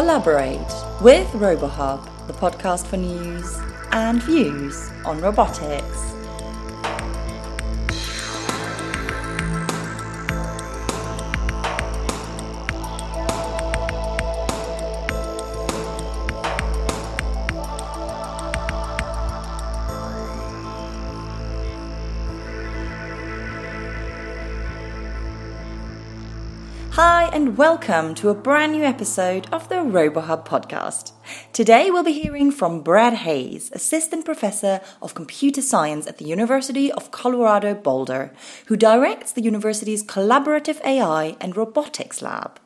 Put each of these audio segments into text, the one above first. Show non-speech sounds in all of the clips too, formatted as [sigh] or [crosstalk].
Collaborate with RoboHub, the podcast for news and views on robotics. Welcome to a brand new episode of the RoboHub podcast. Today we'll be hearing from Brad Hayes, Assistant Professor of Computer Science at the University of Colorado Boulder, who directs the university's Collaborative AI and Robotics Lab.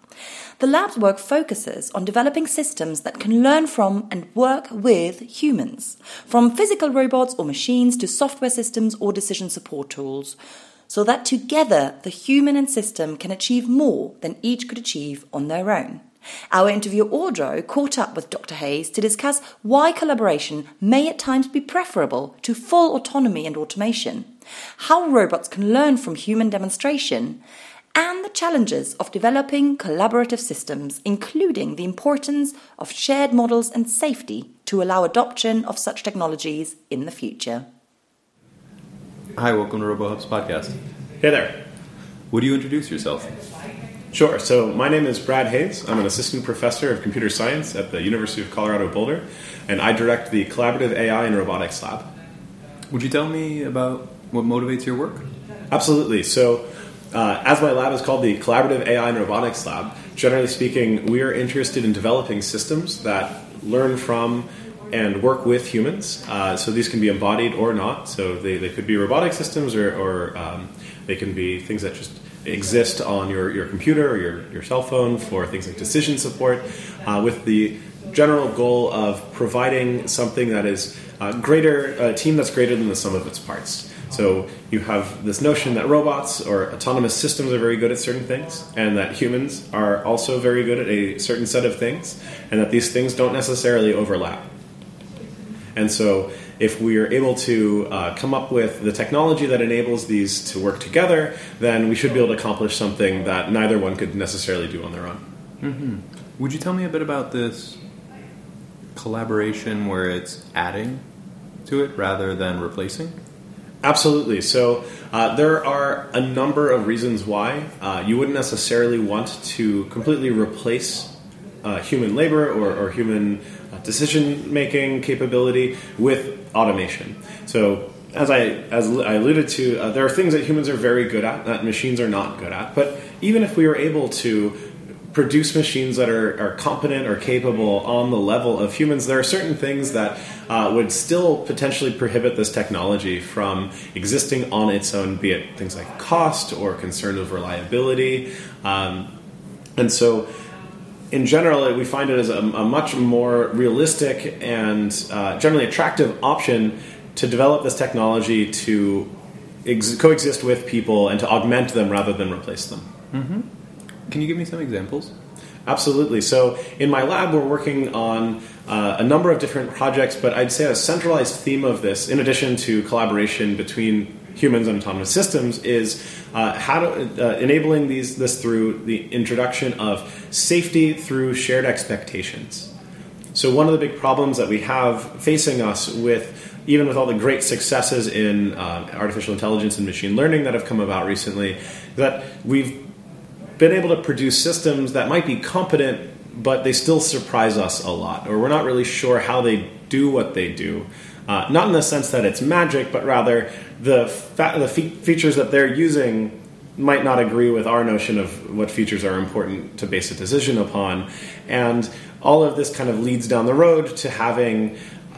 The lab's work focuses on developing systems that can learn from and work with humans, from physical robots or machines to software systems or decision support tools so that together the human and system can achieve more than each could achieve on their own. Our interviewer Audrow caught up with Dr. Hayes to discuss why collaboration may at times be preferable to full autonomy and automation, how robots can learn from human demonstration, and the challenges of developing collaborative systems, including the importance of shared models and safety to allow adoption of such technologies in the future. Hi, welcome to RoboHub's podcast. Hey there. Would you introduce yourself? Sure. So, my name is Brad Hayes. I'm an assistant professor of computer science at the University of Colorado Boulder, and I direct the Collaborative AI and Robotics Lab. Would you tell me about what motivates your work? Absolutely. So, uh, as my lab is called the Collaborative AI and Robotics Lab, generally speaking, we are interested in developing systems that learn from and work with humans. Uh, so these can be embodied or not. So they, they could be robotic systems or, or um, they can be things that just exist on your, your computer or your, your cell phone for things like decision support uh, with the general goal of providing something that is uh, greater, a team that's greater than the sum of its parts. So you have this notion that robots or autonomous systems are very good at certain things, and that humans are also very good at a certain set of things, and that these things don't necessarily overlap. And so, if we are able to uh, come up with the technology that enables these to work together, then we should be able to accomplish something that neither one could necessarily do on their own. Mm-hmm. Would you tell me a bit about this collaboration where it's adding to it rather than replacing? Absolutely. So uh, there are a number of reasons why uh, you wouldn't necessarily want to completely replace uh, human labor or, or human decision making capability with automation. So as I as I alluded to, uh, there are things that humans are very good at that machines are not good at. But even if we were able to produce machines that are, are competent or capable on the level of humans, there are certain things that uh, would still potentially prohibit this technology from existing on its own, be it things like cost or concern of reliability. Um, and so in general, we find it as a, a much more realistic and uh, generally attractive option to develop this technology to ex- coexist with people and to augment them rather than replace them. Mm-hmm. Can you give me some examples? Absolutely. So, in my lab, we're working on uh, a number of different projects, but I'd say a centralized theme of this, in addition to collaboration between humans and autonomous systems is uh, how to uh, enabling these this through the introduction of safety through shared expectations. So one of the big problems that we have facing us with even with all the great successes in uh, artificial intelligence and machine learning that have come about recently, that we've been able to produce systems that might be competent, but they still surprise us a lot, or we're not really sure how they do what they do. Uh, not in the sense that it's magic, but rather the fa- the fe- features that they're using might not agree with our notion of what features are important to base a decision upon, and all of this kind of leads down the road to having.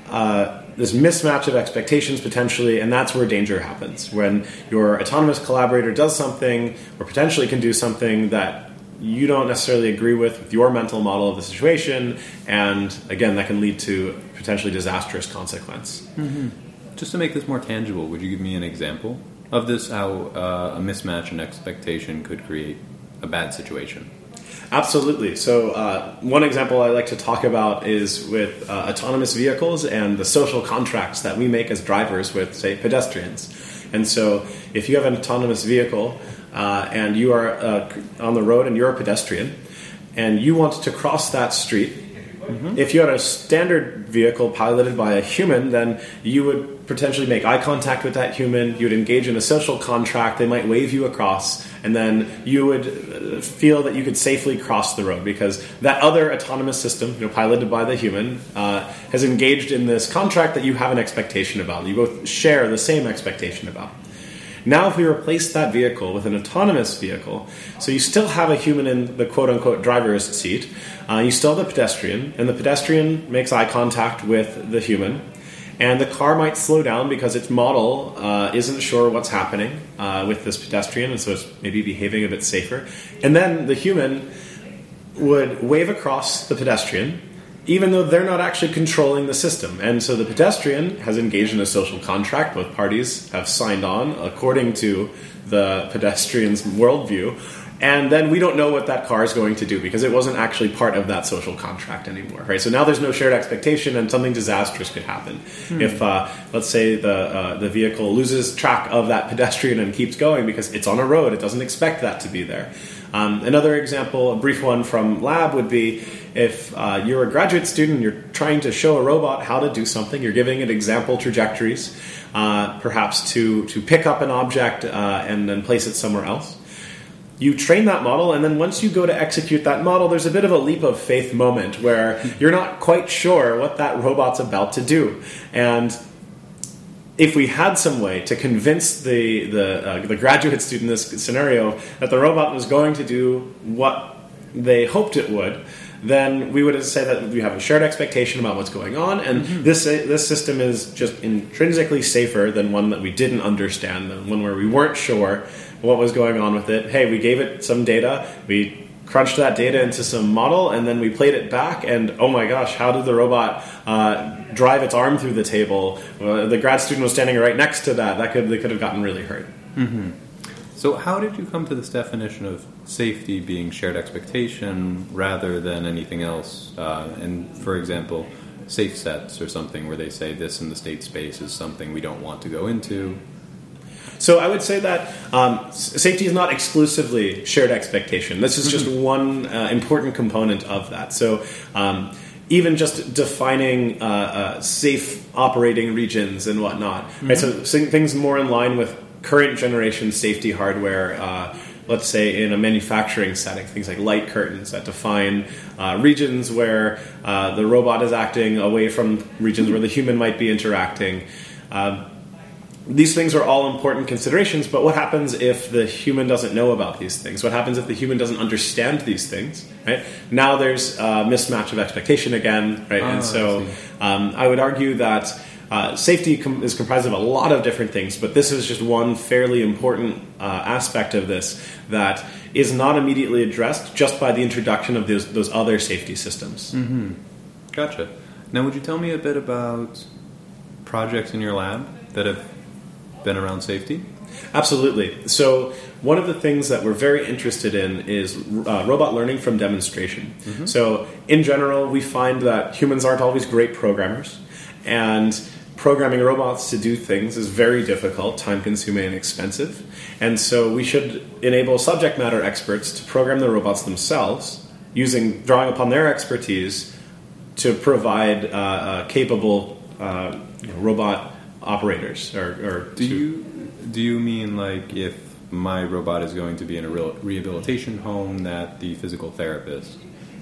Uh, this mismatch of expectations potentially, and that's where danger happens. When your autonomous collaborator does something, or potentially can do something that you don't necessarily agree with with your mental model of the situation, and again, that can lead to potentially disastrous consequence. Mm-hmm. Just to make this more tangible, would you give me an example of this? How uh, a mismatch in expectation could create a bad situation. Absolutely. So, uh, one example I like to talk about is with uh, autonomous vehicles and the social contracts that we make as drivers with, say, pedestrians. And so, if you have an autonomous vehicle uh, and you are uh, on the road and you're a pedestrian, and you want to cross that street. If you had a standard vehicle piloted by a human, then you would potentially make eye contact with that human. You would engage in a social contract. They might wave you across, and then you would uh, feel that you could safely cross the road because that other autonomous system, you know, piloted by the human, uh, has engaged in this contract that you have an expectation about. You both share the same expectation about. Now, if we replace that vehicle with an autonomous vehicle, so you still have a human in the quote unquote driver's seat, uh, you still have the pedestrian, and the pedestrian makes eye contact with the human, and the car might slow down because its model uh, isn't sure what's happening uh, with this pedestrian, and so it's maybe behaving a bit safer. And then the human would wave across the pedestrian, even though they're not actually controlling the system. And so the pedestrian has engaged in a social contract. Both parties have signed on according to the pedestrian's worldview. And then we don't know what that car is going to do because it wasn't actually part of that social contract anymore, right? So now there's no shared expectation, and something disastrous could happen. If, uh, let's say, the uh, the vehicle loses track of that pedestrian and keeps going because it's on a road, it doesn't expect that to be there. Um, another example, a brief one from lab, would be if uh, you're a graduate student, you're trying to show a robot how to do something, you're giving it example trajectories, uh, perhaps to, to pick up an object uh, and then place it somewhere else. You train that model, and then once you go to execute that model, there's a bit of a leap of faith moment where you're not quite sure what that robot's about to do. And if we had some way to convince the the, uh, the graduate student in this scenario that the robot was going to do what they hoped it would, then we would say that we have a shared expectation about what's going on, and this this system is just intrinsically safer than one that we didn't understand, than one where we weren't sure what was going on with it. Hey, we gave it some data, we crunched that data into some model, and then we played it back, and oh my gosh, how did the robot uh, drive its arm through the table? Uh, the grad student was standing right next to that. That could they could have gotten really hurt. So, how did you come to this definition of safety being shared expectation rather than anything else? Uh, and, for example, safe sets or something where they say this in the state space is something we don't want to go into. So I would say that um, safety is not exclusively shared expectation. This is just one uh, important component of that. So um, even just defining uh, uh, safe operating regions and whatnot, right? So things more in line with current generation safety hardware. Uh, Let's say in a manufacturing setting, things like light curtains that define uh, regions where uh, the robot is acting away from regions where the human might be interacting. Um, these things are all important considerations, but what happens if the human doesn't know about these things? What happens if the human doesn't understand these things? Right now, there's a mismatch of expectation again, right? I and so, see. um, I would argue that uh, safety com- is comprised of a lot of different things, but this is just one fairly important uh, aspect of this that is not immediately addressed just by the introduction of those, those other safety systems. Gotcha. Now, would you tell me a bit about projects in your lab that have been around safety? Absolutely. So, one of the things that we're very interested in is uh, robot learning from demonstration. So, in general, we find that humans aren't always great programmers, and programming robots to do things is very difficult, time consuming, and expensive. And so, we should enable subject matter experts to program the robots themselves using drawing upon their expertise to provide uh, uh, capable uh, you know, robot operators or, or Do to- you do you mean like if my robot is going to be in a real rehabilitation home that the physical therapist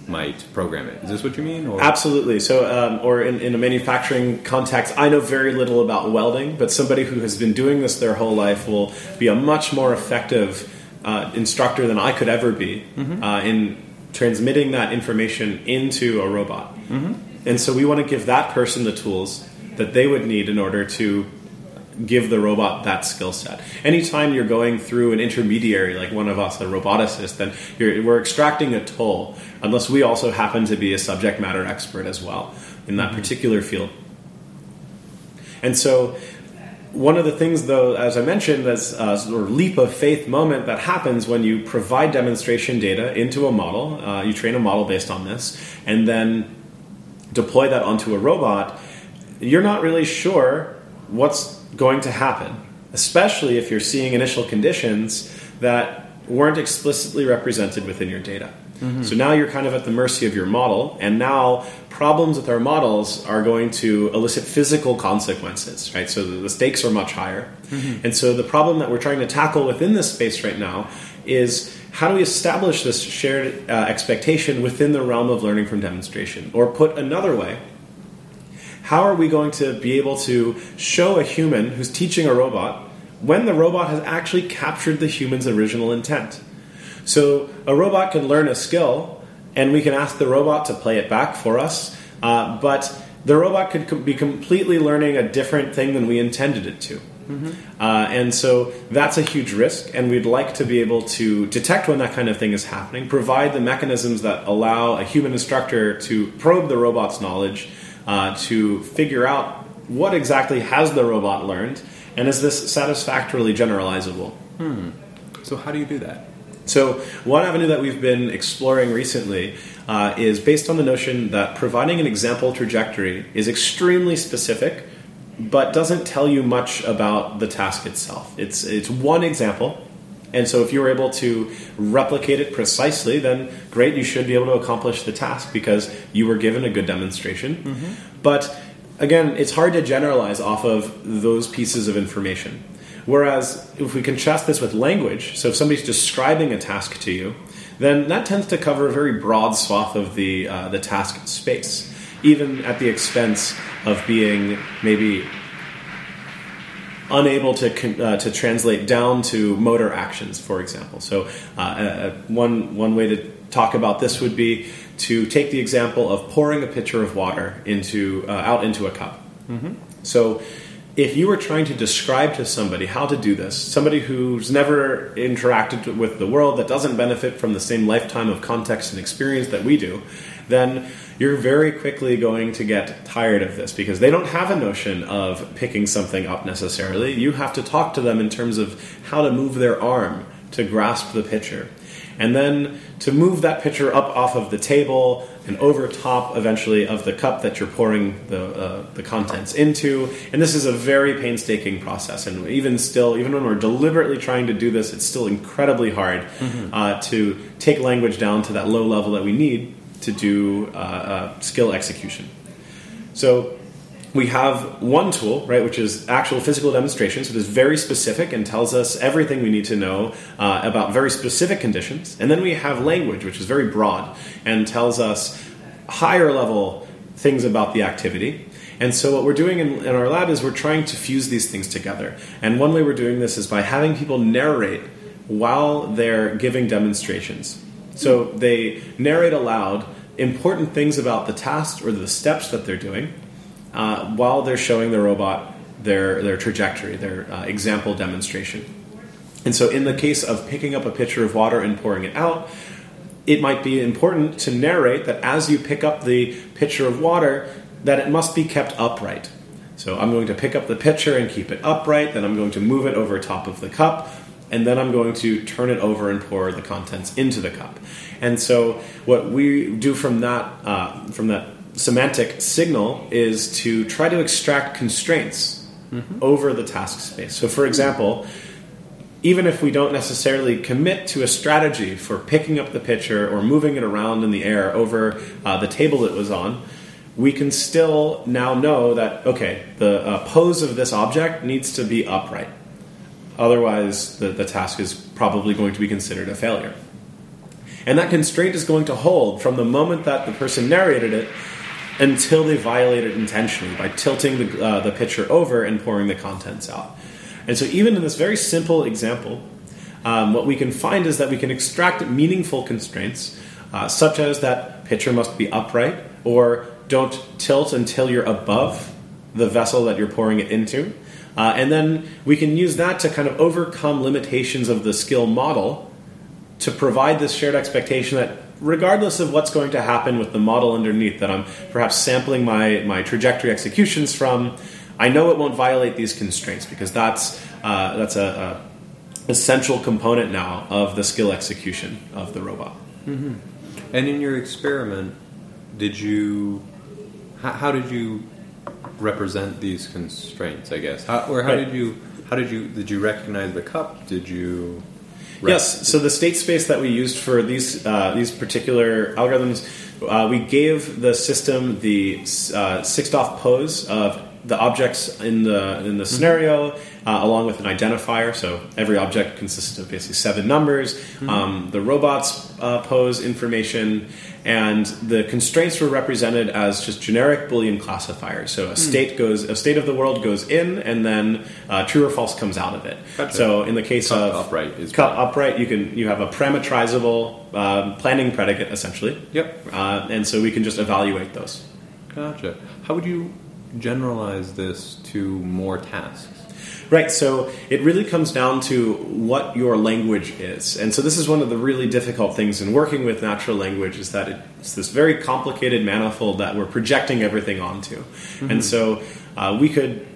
might program it? Is this what you mean? Or Absolutely. So, um, or in, in a manufacturing context, I know very little about welding, but somebody who has been doing this their whole life will be a much more effective uh, instructor than I could ever be uh, in transmitting that information into a robot. And so, we want to give that person the tools that they would need in order to give the robot that skill set. Anytime you're going through an intermediary like one of us, a roboticist, then you're, we're extracting a toll, unless we also happen to be a subject matter expert as well in that particular field. And so, one of the things, though, as I mentioned, that's a sort of leap of faith moment that happens when you provide demonstration data into a model. Uh, you train a model based on this, and then deploy that onto a robot. You're not really sure what's going to happen, especially if you're seeing initial conditions that weren't explicitly represented within your data. So now you're kind of at the mercy of your model, and now problems with our models are going to elicit physical consequences, right? So the stakes are much higher. And so the problem that we're trying to tackle within this space right now is how do we establish this shared uh, expectation within the realm of learning from demonstration? Or put another way, how are we going to be able to show a human who's teaching a robot when the robot has actually captured the human's original intent? So a robot can learn a skill, and we can ask the robot to play it back for us, uh, but the robot could com- be completely learning a different thing than we intended it to. Uh, and so that's a huge risk, and we'd like to be able to detect when that kind of thing is happening, provide the mechanisms that allow a human instructor to probe the robot's knowledge, uh, to figure out what exactly has the robot learned, and is this satisfactorily generalizable. So how do you do that? So, one avenue that we've been exploring recently uh, is based on the notion that providing an example trajectory is extremely specific, but doesn't tell you much about the task itself. It's it's one example, and so if you were able to replicate it precisely, then great, you should be able to accomplish the task because you were given a good demonstration. But again, it's hard to generalize off of those pieces of information. Whereas if we contrast this with language, so if somebody's describing a task to you, then that tends to cover a very broad swath of the uh, the task space, even at the expense of being maybe unable to con- uh, to translate down to motor actions, for example. So uh, uh, one one way to talk about this would be to take the example of pouring a pitcher of water into uh, out into a cup. So if you were trying to describe to somebody how to do this, somebody who's never interacted with the world, that doesn't benefit from the same lifetime of context and experience that we do, then you're very quickly going to get tired of this because they don't have a notion of picking something up necessarily. You have to talk to them in terms of how to move their arm to grasp the pitcher. And then to move that pitcher up off of the table and over top eventually of the cup that you're pouring the, uh, the contents into. And this is a very painstaking process. And even still, even when we're deliberately trying to do this, it's still incredibly hard uh, to take language down to that low level that we need to do uh, uh, skill execution. So we have one tool, right, which is actual physical demonstration. So it is very specific and tells us everything we need to know uh, about very specific conditions. And then we have language, which is very broad and tells us higher level things about the activity. And so what we're doing in, in our lab is we're trying to fuse these things together. And one way we're doing this is by having people narrate while they're giving demonstrations. So they narrate aloud important things about the task or the steps that they're doing uh, while they're showing the robot their, their trajectory, their uh, example demonstration. And so, in the case of picking up a pitcher of water and pouring it out, it might be important to narrate that as you pick up the pitcher of water, that it must be kept upright. So, I'm going to pick up the pitcher and keep it upright, then I'm going to move it over top of the cup, and then I'm going to turn it over and pour the contents into the cup. And so, what we do from that uh, from that semantic signal is to try to extract constraints over the task space. So, for example, even if we don't necessarily commit to a strategy for picking up the pitcher or moving it around in the air over uh, the table it was on, we can still now know that okay, the uh, pose of this object needs to be upright. Otherwise, the, the task is probably going to be considered a failure. And that constraint is going to hold from the moment that the person narrated it until they violate it intentionally by tilting the, uh, the pitcher over and pouring the contents out. And so, even in this very simple example, um, what we can find is that we can extract meaningful constraints, uh, such as that pitcher must be upright, or don't tilt until you're above the vessel that you're pouring it into. Uh, and then we can use that to kind of overcome limitations of the skill model to provide this shared expectation that regardless of what's going to happen with the model underneath that I'm perhaps sampling my, my trajectory executions from, I know it won't violate these constraints because that's, uh, that's a, a essential component now of the skill execution of the robot. And in your experiment, did you how, how did you represent these constraints? I guess, how, or how Right. did you how did you did you recognize the cup? Did you Right. Yes. So the state space that we used for these uh, these particular algorithms, uh, we gave the system the uh, six-DoF pose of the objects in the in the scenario, uh, along with an identifier. So every object consists of basically seven numbers. Um, the robots uh, pose information, and the constraints were represented as just generic Boolean classifiers. So a state goes, a state of the world goes in, and then uh, true or false comes out of it. Gotcha. So in the case Cup of upright is cup upright, you can you have a parametrizable um, planning predicate essentially. Yep. Uh, and so we can just evaluate those. Gotcha. How would you generalize this to more tasks? Right, so it really comes down to what your language is. And so this is one of the really difficult things in working with natural language is that it's this very complicated manifold that we're projecting everything onto. And so uh, we could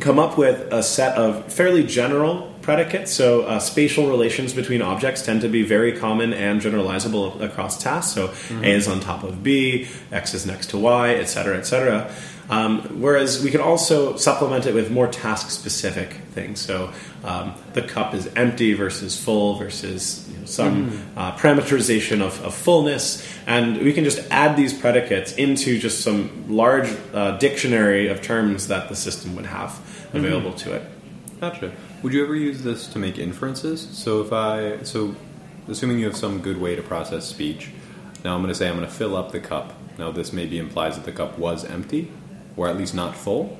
come up with a set of fairly general predicates. So uh, spatial relations between objects tend to be very common and generalizable across tasks. So A is on top of B, X is next to Y, et cetera, et cetera. Um, whereas we could also supplement it with more task specific things. So um, the cup is empty versus full versus you know, some uh, parameterization of, of fullness. And we can just add these predicates into just some large uh, dictionary of terms that the system would have available to it. Gotcha. Would you ever use this to make inferences? So if I so assuming you have some good way to process speech, now I'm going to say I'm going to fill up the cup. Now this maybe implies that the cup was empty or at least not full.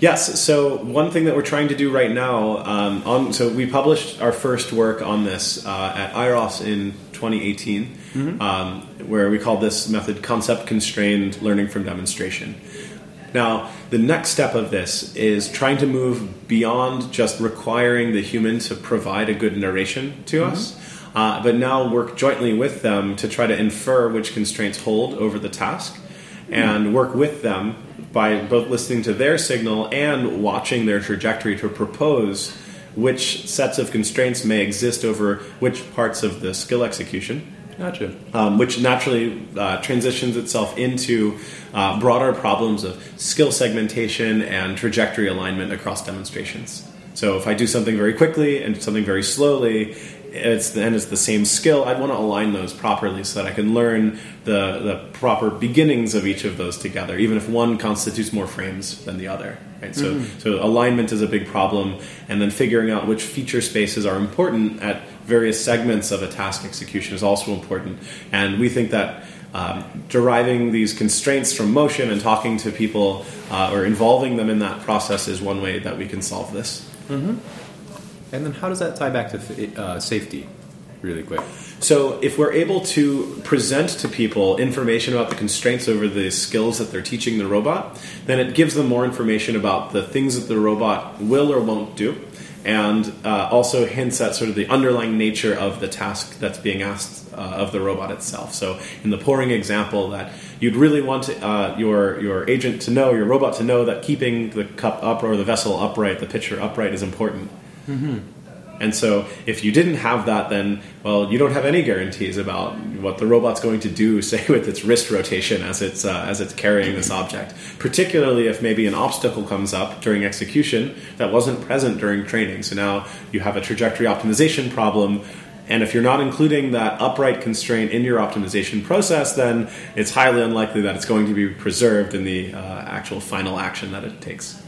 Yes. So one thing that we're trying to do right now, um, on so we published our first work on this uh, at IROS in 2018, um, where we called this method concept constrained learning from demonstration. Now, the next step of this is trying to move beyond just requiring the human to provide a good narration to us, uh, but now work jointly with them to try to infer which constraints hold over the task and work with them by both listening to their signal and watching their trajectory to propose which sets of constraints may exist over which parts of the skill execution Gotcha. um, which naturally uh, transitions itself into uh, broader problems of skill segmentation and trajectory alignment across demonstrations. So if I do something very quickly and something very slowly, it's and it's the same skill. I'd want to align those properly so that I can learn the the proper beginnings of each of those together, even if one constitutes more frames than the other. Right. So so alignment is a big problem, and then figuring out which feature spaces are important at various segments of a task execution is also important. And we think that um, deriving these constraints from motion and talking to people uh, or involving them in that process is one way that we can solve this. And then how does that tie back to uh, safety, really quick? So, if we're able to present to people information about the constraints over the skills that they're teaching the robot, then it gives them more information about the things that the robot will or won't do, and uh, also hints at sort of the underlying nature of the task that's being asked uh, of the robot itself. So, in the pouring example, that you'd really want uh, your your agent to know, your robot to know that keeping the cup up or the vessel upright, the pitcher upright, is important. And so, if you didn't have that, then well, you don't have any guarantees about what the robot's going to do, [laughs] say with its wrist rotation as it's uh, as it's carrying this object. Particularly if maybe an obstacle comes up during execution that wasn't present during training. So now you have a trajectory optimization problem. And if you're not including that upright constraint in your optimization process, then it's highly unlikely that it's going to be preserved in the uh, actual final action that it takes.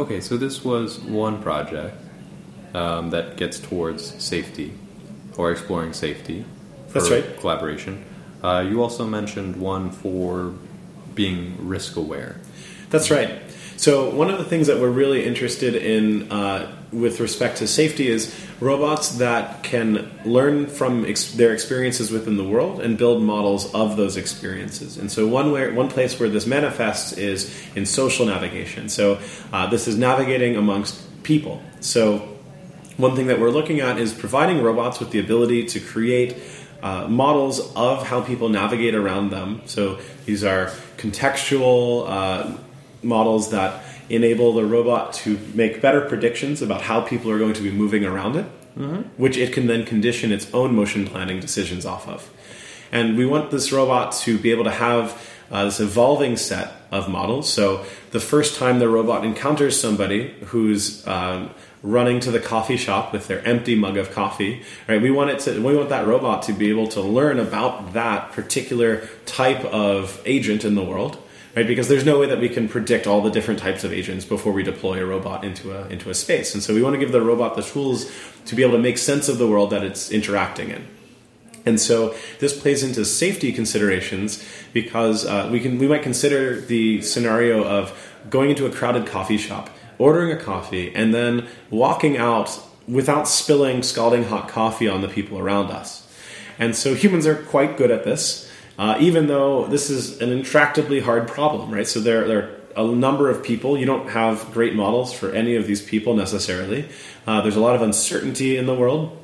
Okay, so this was one project um, that gets towards safety or exploring safety. That's for right. Collaboration. Uh, you also mentioned one for being risk aware. That's right. So one of the things that we're really interested in uh, with respect to safety is robots that can learn from ex- their experiences within the world and build models of those experiences. And so one way, one place where this manifests is in social navigation. So uh, this is navigating amongst people. So one thing that we're looking at is providing robots with the ability to create uh, models of how people navigate around them. So these are contextual uh, models that enable the robot to make better predictions about how people are going to be moving around it, which it can then condition its own motion planning decisions off of. And we want this robot to be able to have uh, this evolving set of models. So the first time the robot encounters somebody who's um, running to the coffee shop with their empty mug of coffee, right? We want it to, we want that robot to be able to learn about that particular type of agent in the world, right? Because there's no way that we can predict all the different types of agents before we deploy a robot into a into a space. And so we want to give the robot the tools to be able to make sense of the world that it's interacting in. And so this plays into safety considerations because uh, we can we might consider the scenario of going into a crowded coffee shop, ordering a coffee, and then walking out without spilling scalding hot coffee on the people around us. And so humans are quite good at this, uh, even though this is an intractably hard problem, right? So there, there are a number of people. You don't have great models for any of these people necessarily. Uh, there's a lot of uncertainty in the world.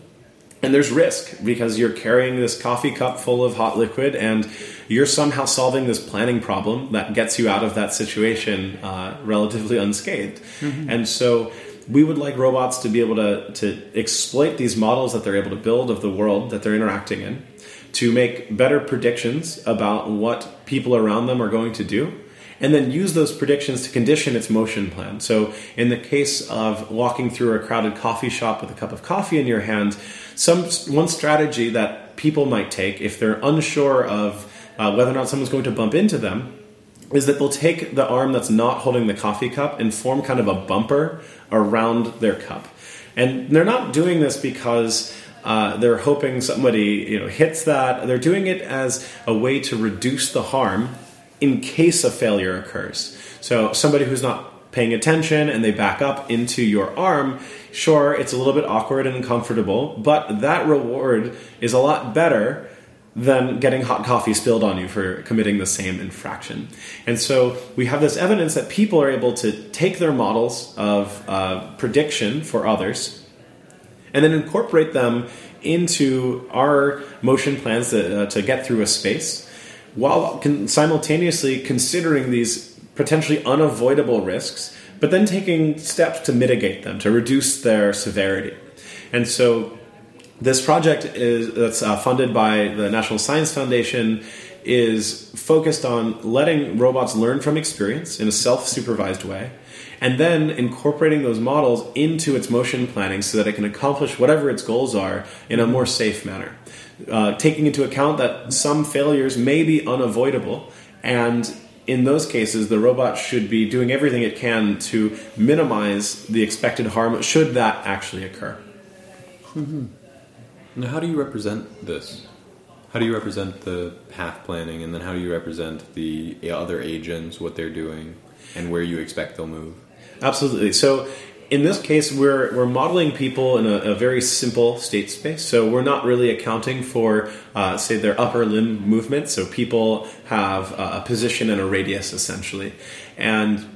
And there's risk because you're carrying this coffee cup full of hot liquid and you're somehow solving this planning problem that gets you out of that situation uh, relatively unscathed. Mm-hmm. And so we would like robots to be able to, to exploit these models that they're able to build of the world that they're interacting in to make better predictions about what people around them are going to do and then use those predictions to condition its motion plan. So, in the case of walking through a crowded coffee shop with a cup of coffee in your hand, some one strategy that people might take if they're unsure of uh, whether or not someone's going to bump into them is that they'll take the arm that's not holding the coffee cup and form kind of a bumper around their cup. And they're not doing this because uh, they're hoping somebody you know hits that. They're doing it as a way to reduce the harm in case a failure occurs. So somebody who's not paying attention and they back up into your arm, sure, it's a little bit awkward and uncomfortable, but that reward is a lot better than getting hot coffee spilled on you for committing the same infraction. And so we have this evidence that people are able to take their models of uh, prediction for others and then incorporate them into our motion plans to, uh, to get through a space while con- simultaneously considering these potentially unavoidable risks, but then taking steps to mitigate them, to reduce their severity. And so, this project is that's uh, funded by the National Science Foundation is focused on letting robots learn from experience in a self-supervised way and then incorporating those models into its motion planning so that it can accomplish whatever its goals are in a more safe manner uh, taking into account that some failures may be unavoidable, and in those cases, the robot should be doing everything it can to minimize the expected harm should that actually occur. Mm-hmm. Now, how do you represent this? How do you represent the path planning, and then how do you represent the other agents, what they're doing, and where you expect they'll move? Absolutely. So, in this case, we're we're modeling people in a, a, very simple state space. So we're not really accounting for, uh, say, their upper limb movement. So people have a position and a radius essentially, and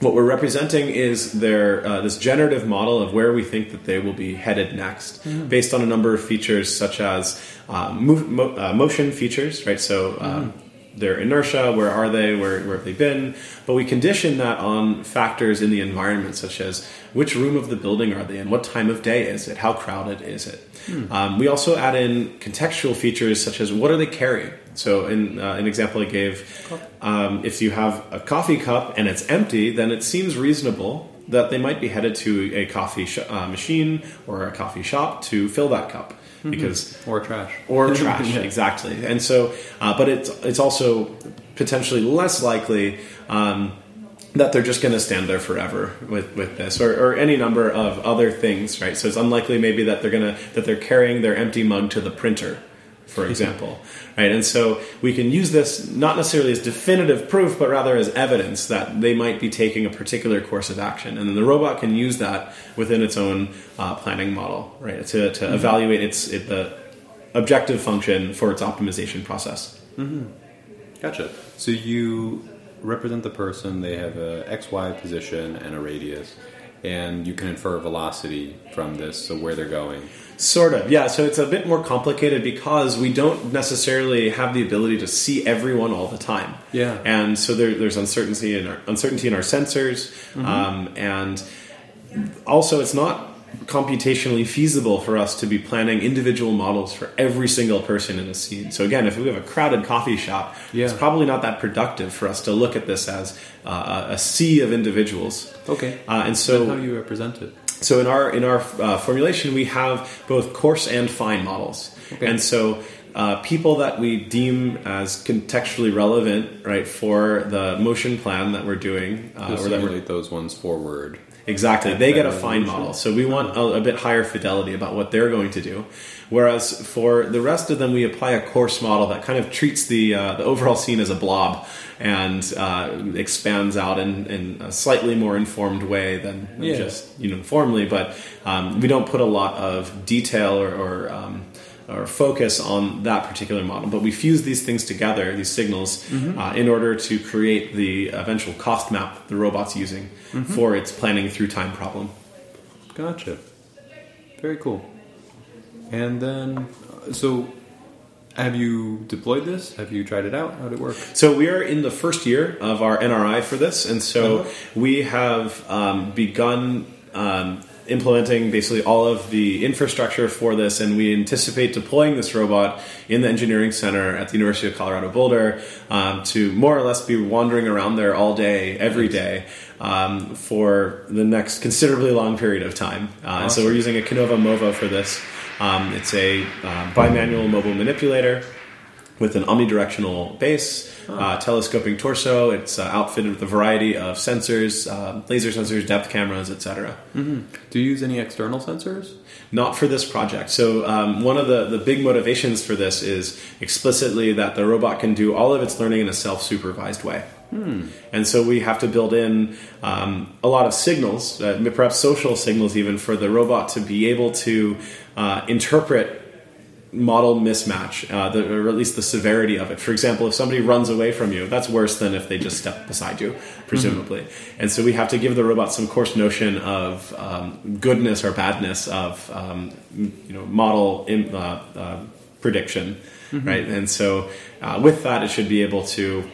what we're representing is their uh, this generative model of where we think that they will be headed next, mm-hmm. based on a number of features such as uh, move, mo- uh, motion features, right? So. Um, mm-hmm their inertia, where are they, where, where have they been, but we condition that on factors in the environment, such as which room of the building are they in, what time of day is it, how crowded is it. Hmm. Um, we also add in contextual features such as what are they carrying. So, in uh, an example I gave, um, if you have a coffee cup and it's empty, then it seems reasonable that they might be headed to a coffee sh- uh, machine or a coffee shop to fill that cup. Mm-hmm. because or trash. Or [laughs] trash yeah. exactly. And so uh, but it's it's also potentially less likely um, that they're just going to stand there forever with, with this or, or any number of other things right? So it's unlikely maybe that they're going to that they're carrying their empty mug to the printer for example, right? And so we can use this not necessarily as definitive proof, but rather as evidence that they might be taking a particular course of action, and then the robot can use that within its own uh, planning model, right, to, to mm-hmm. evaluate its it, the objective function for its optimization process. Mm-hmm. Gotcha. So you represent the person; they have a x y position and a radius, and you can infer velocity from this, so where they're going. Sort of, yeah. So it's a bit more complicated because we don't necessarily have the ability to see everyone all the time. Yeah, and so there, there's uncertainty in our uncertainty in our sensors, mm-hmm. um, and also it's not computationally feasible for us to be planning individual models for every single person in a scene. So again, if we have a crowded coffee shop, Yeah. it's probably not that productive for us to look at this as uh, a sea of individuals. Okay. Uh, and Then so how do you represent it? so in our in our uh, formulation, we have both coarse and fine models, Okay. and so uh, people that we deem as contextually relevant, right, for the motion plan that we're doing, uh, or that we're simulate those ones forward. Exactly. They get a fine model. So we want a, a bit higher fidelity about what they're going to do. Whereas for the rest of them, we apply a coarse model that kind of treats the, uh, the overall scene as a blob and uh, expands out in, in a slightly more informed way than than Yeah. just uniformly. But um, we don't put a lot of detail or, or um, or focus on that particular model, but we fuse these things together, these signals, uh, in order to create the eventual cost map the robot's using for its planning through time problem. Gotcha. Very cool. And then, uh, so have you deployed this? Have you tried it out? How did it work? So we are in the first year of our NRI for this, and so Uh-huh. we have um, begun um, implementing basically all of the infrastructure for this, and we anticipate deploying this robot in the engineering center at the University of Colorado Boulder um, to more or less be wandering around there all day, every day. Um, for the next considerably long period of time, uh, and so we're using a Kinova Movo for this. Um, it's a uh, bimanual mobile manipulator with an omnidirectional base, uh, telescoping torso. It's uh, outfitted with a variety of sensors, uh, laser sensors, depth cameras, etc. Do you use any external sensors? Not for this project. So um, one of the, the big motivations for this is explicitly that the robot can do all of its learning in a self-supervised way. And so we have to build in um, a lot of signals, uh, perhaps social signals, even for the robot to be able to uh, interpret model mismatch, uh, the, or at least the severity of it. For example, if somebody runs away from you, that's worse than if they just step beside you, presumably. And so we have to give the robot some coarse notion of um, goodness or badness of um, you know model in, uh, uh, prediction, right? And so uh, with that, it should be able to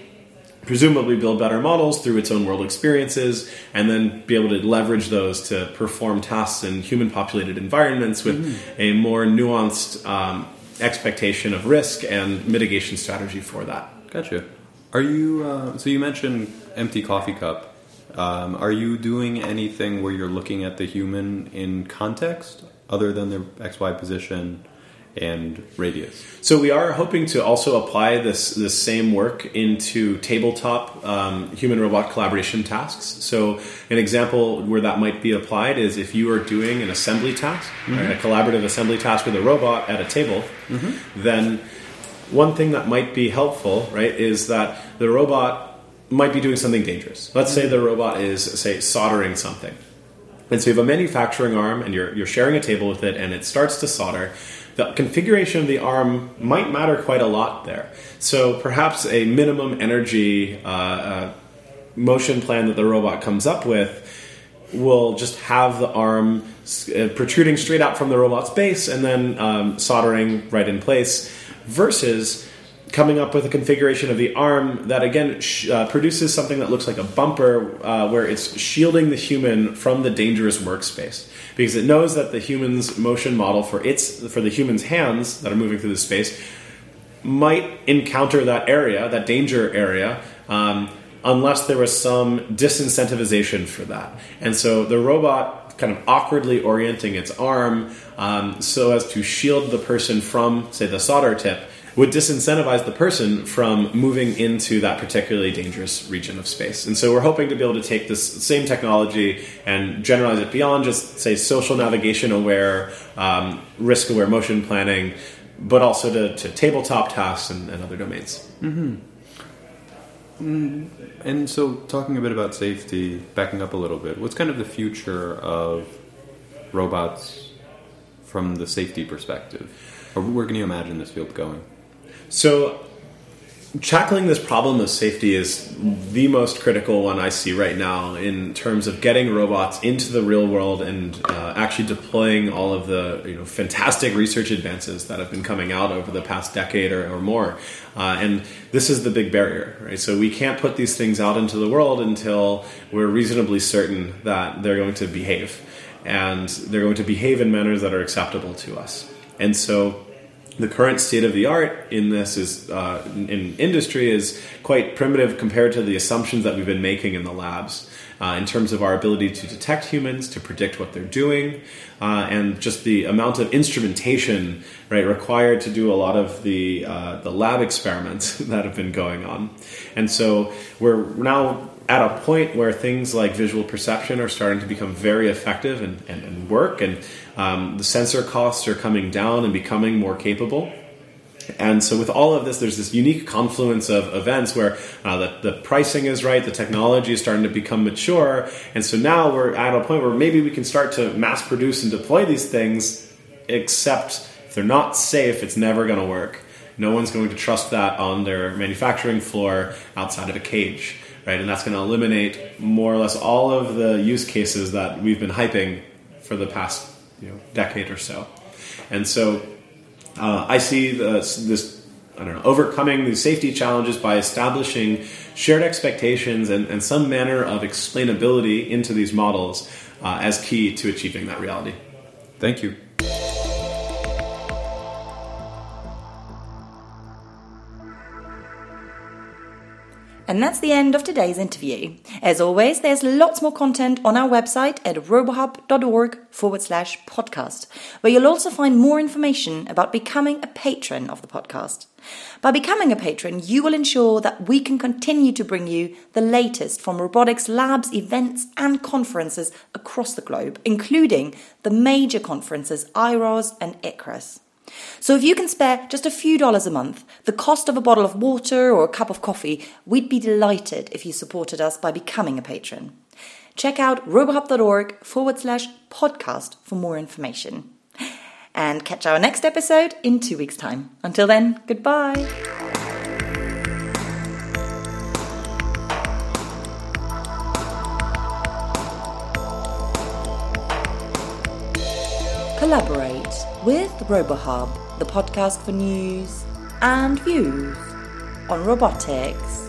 presumably build better models through its own world experiences and then be able to leverage those to perform tasks in human populated environments with a more nuanced um, expectation of risk and mitigation strategy for that Gotcha. Are you, uh, so you mentioned empty coffee cup. Um, are you doing anything where you're looking at the human in context other than their XY position and radius? So we are hoping to also apply this this same work into tabletop um, human robot collaboration tasks. So an example where that might be applied is if you are doing an assembly task, right, a collaborative assembly task with a robot at a table, then one thing that might be helpful, right, is that the robot might be doing something dangerous. Let's say the robot is say soldering something. And so you have a manufacturing arm and you're, you're sharing a table with it and it starts to solder. The configuration of the arm might matter quite a lot there. So perhaps a minimum energy uh, uh, motion plan that the robot comes up with will just have the arm uh, protruding straight out from the robot's base and then um, soldering right in place versus coming up with a configuration of the arm that again sh- uh, produces something that looks like a bumper uh, where it's shielding the human from the dangerous workspace because it knows that the human's motion model for its for the human's hands that are moving through the space might encounter that area that danger area um, unless there was some disincentivization for that. And so the robot kind of awkwardly orienting its arm um, so as to shield the person from say the solder tip would disincentivize the person from moving into that particularly dangerous region of space. And so we're hoping to be able to take this same technology and generalize it beyond just, say, social navigation aware, um, risk aware motion planning, but also to, to tabletop tasks and, and other domains. And so, talking a bit about safety, backing up a little bit, what's kind of the future of robots from the safety perspective? Or where can you imagine this field going? So, tackling this problem of safety is the most critical one I see right now in terms of getting robots into the real world and uh, actually deploying all of the you know fantastic research advances that have been coming out over the past decade or, or more. Uh, and this is the big barrier, right? So we can't put these things out into the world until we're reasonably certain that they're going to behave. and they're going to behave in manners that are acceptable to us. And so the current state of the art in this is uh, in industry is quite primitive compared to the assumptions that we've been making in the labs uh, in terms of our ability to detect humans, to predict what they're doing, uh, and just the amount of instrumentation right required to do a lot of the uh, the lab experiments [laughs] that have been going on. And so we're now at a point where things like visual perception are starting to become very effective and, and, and work, and um, the sensor costs are coming down and becoming more capable. And so, with all of this, there's this unique confluence of events where uh, the, the pricing is right, the technology is starting to become mature, and so now we're at a point where maybe we can start to mass produce and deploy these things, except if they're not safe, it's never going to work. No one's going to trust that on their manufacturing floor outside of a cage right? And that's going to eliminate more or less all of the use cases that we've been hyping for the past you know, decade or so. And so uh, I see this, this, I don't know, overcoming these safety challenges by establishing shared expectations and, and some manner of explainability into these models uh, as key to achieving that reality. Thank you. And that's the end of today's interview. As always, there's lots more content on our website at robohub.org forward slash podcast, where you'll also find more information about becoming a patron of the podcast. By becoming a patron, you will ensure that we can continue to bring you the latest from robotics labs, events, and conferences across the globe, including the major conferences IROS and ICRAS. So if you can spare just a few dollars a month, the cost of a bottle of water or a cup of coffee, we'd be delighted if you supported us by becoming a patron. Check out robohub.org forward slash podcast for more information. And catch our next episode in two weeks' time. Until then, goodbye. Collaborate with RoboHub, the podcast for news and views on robotics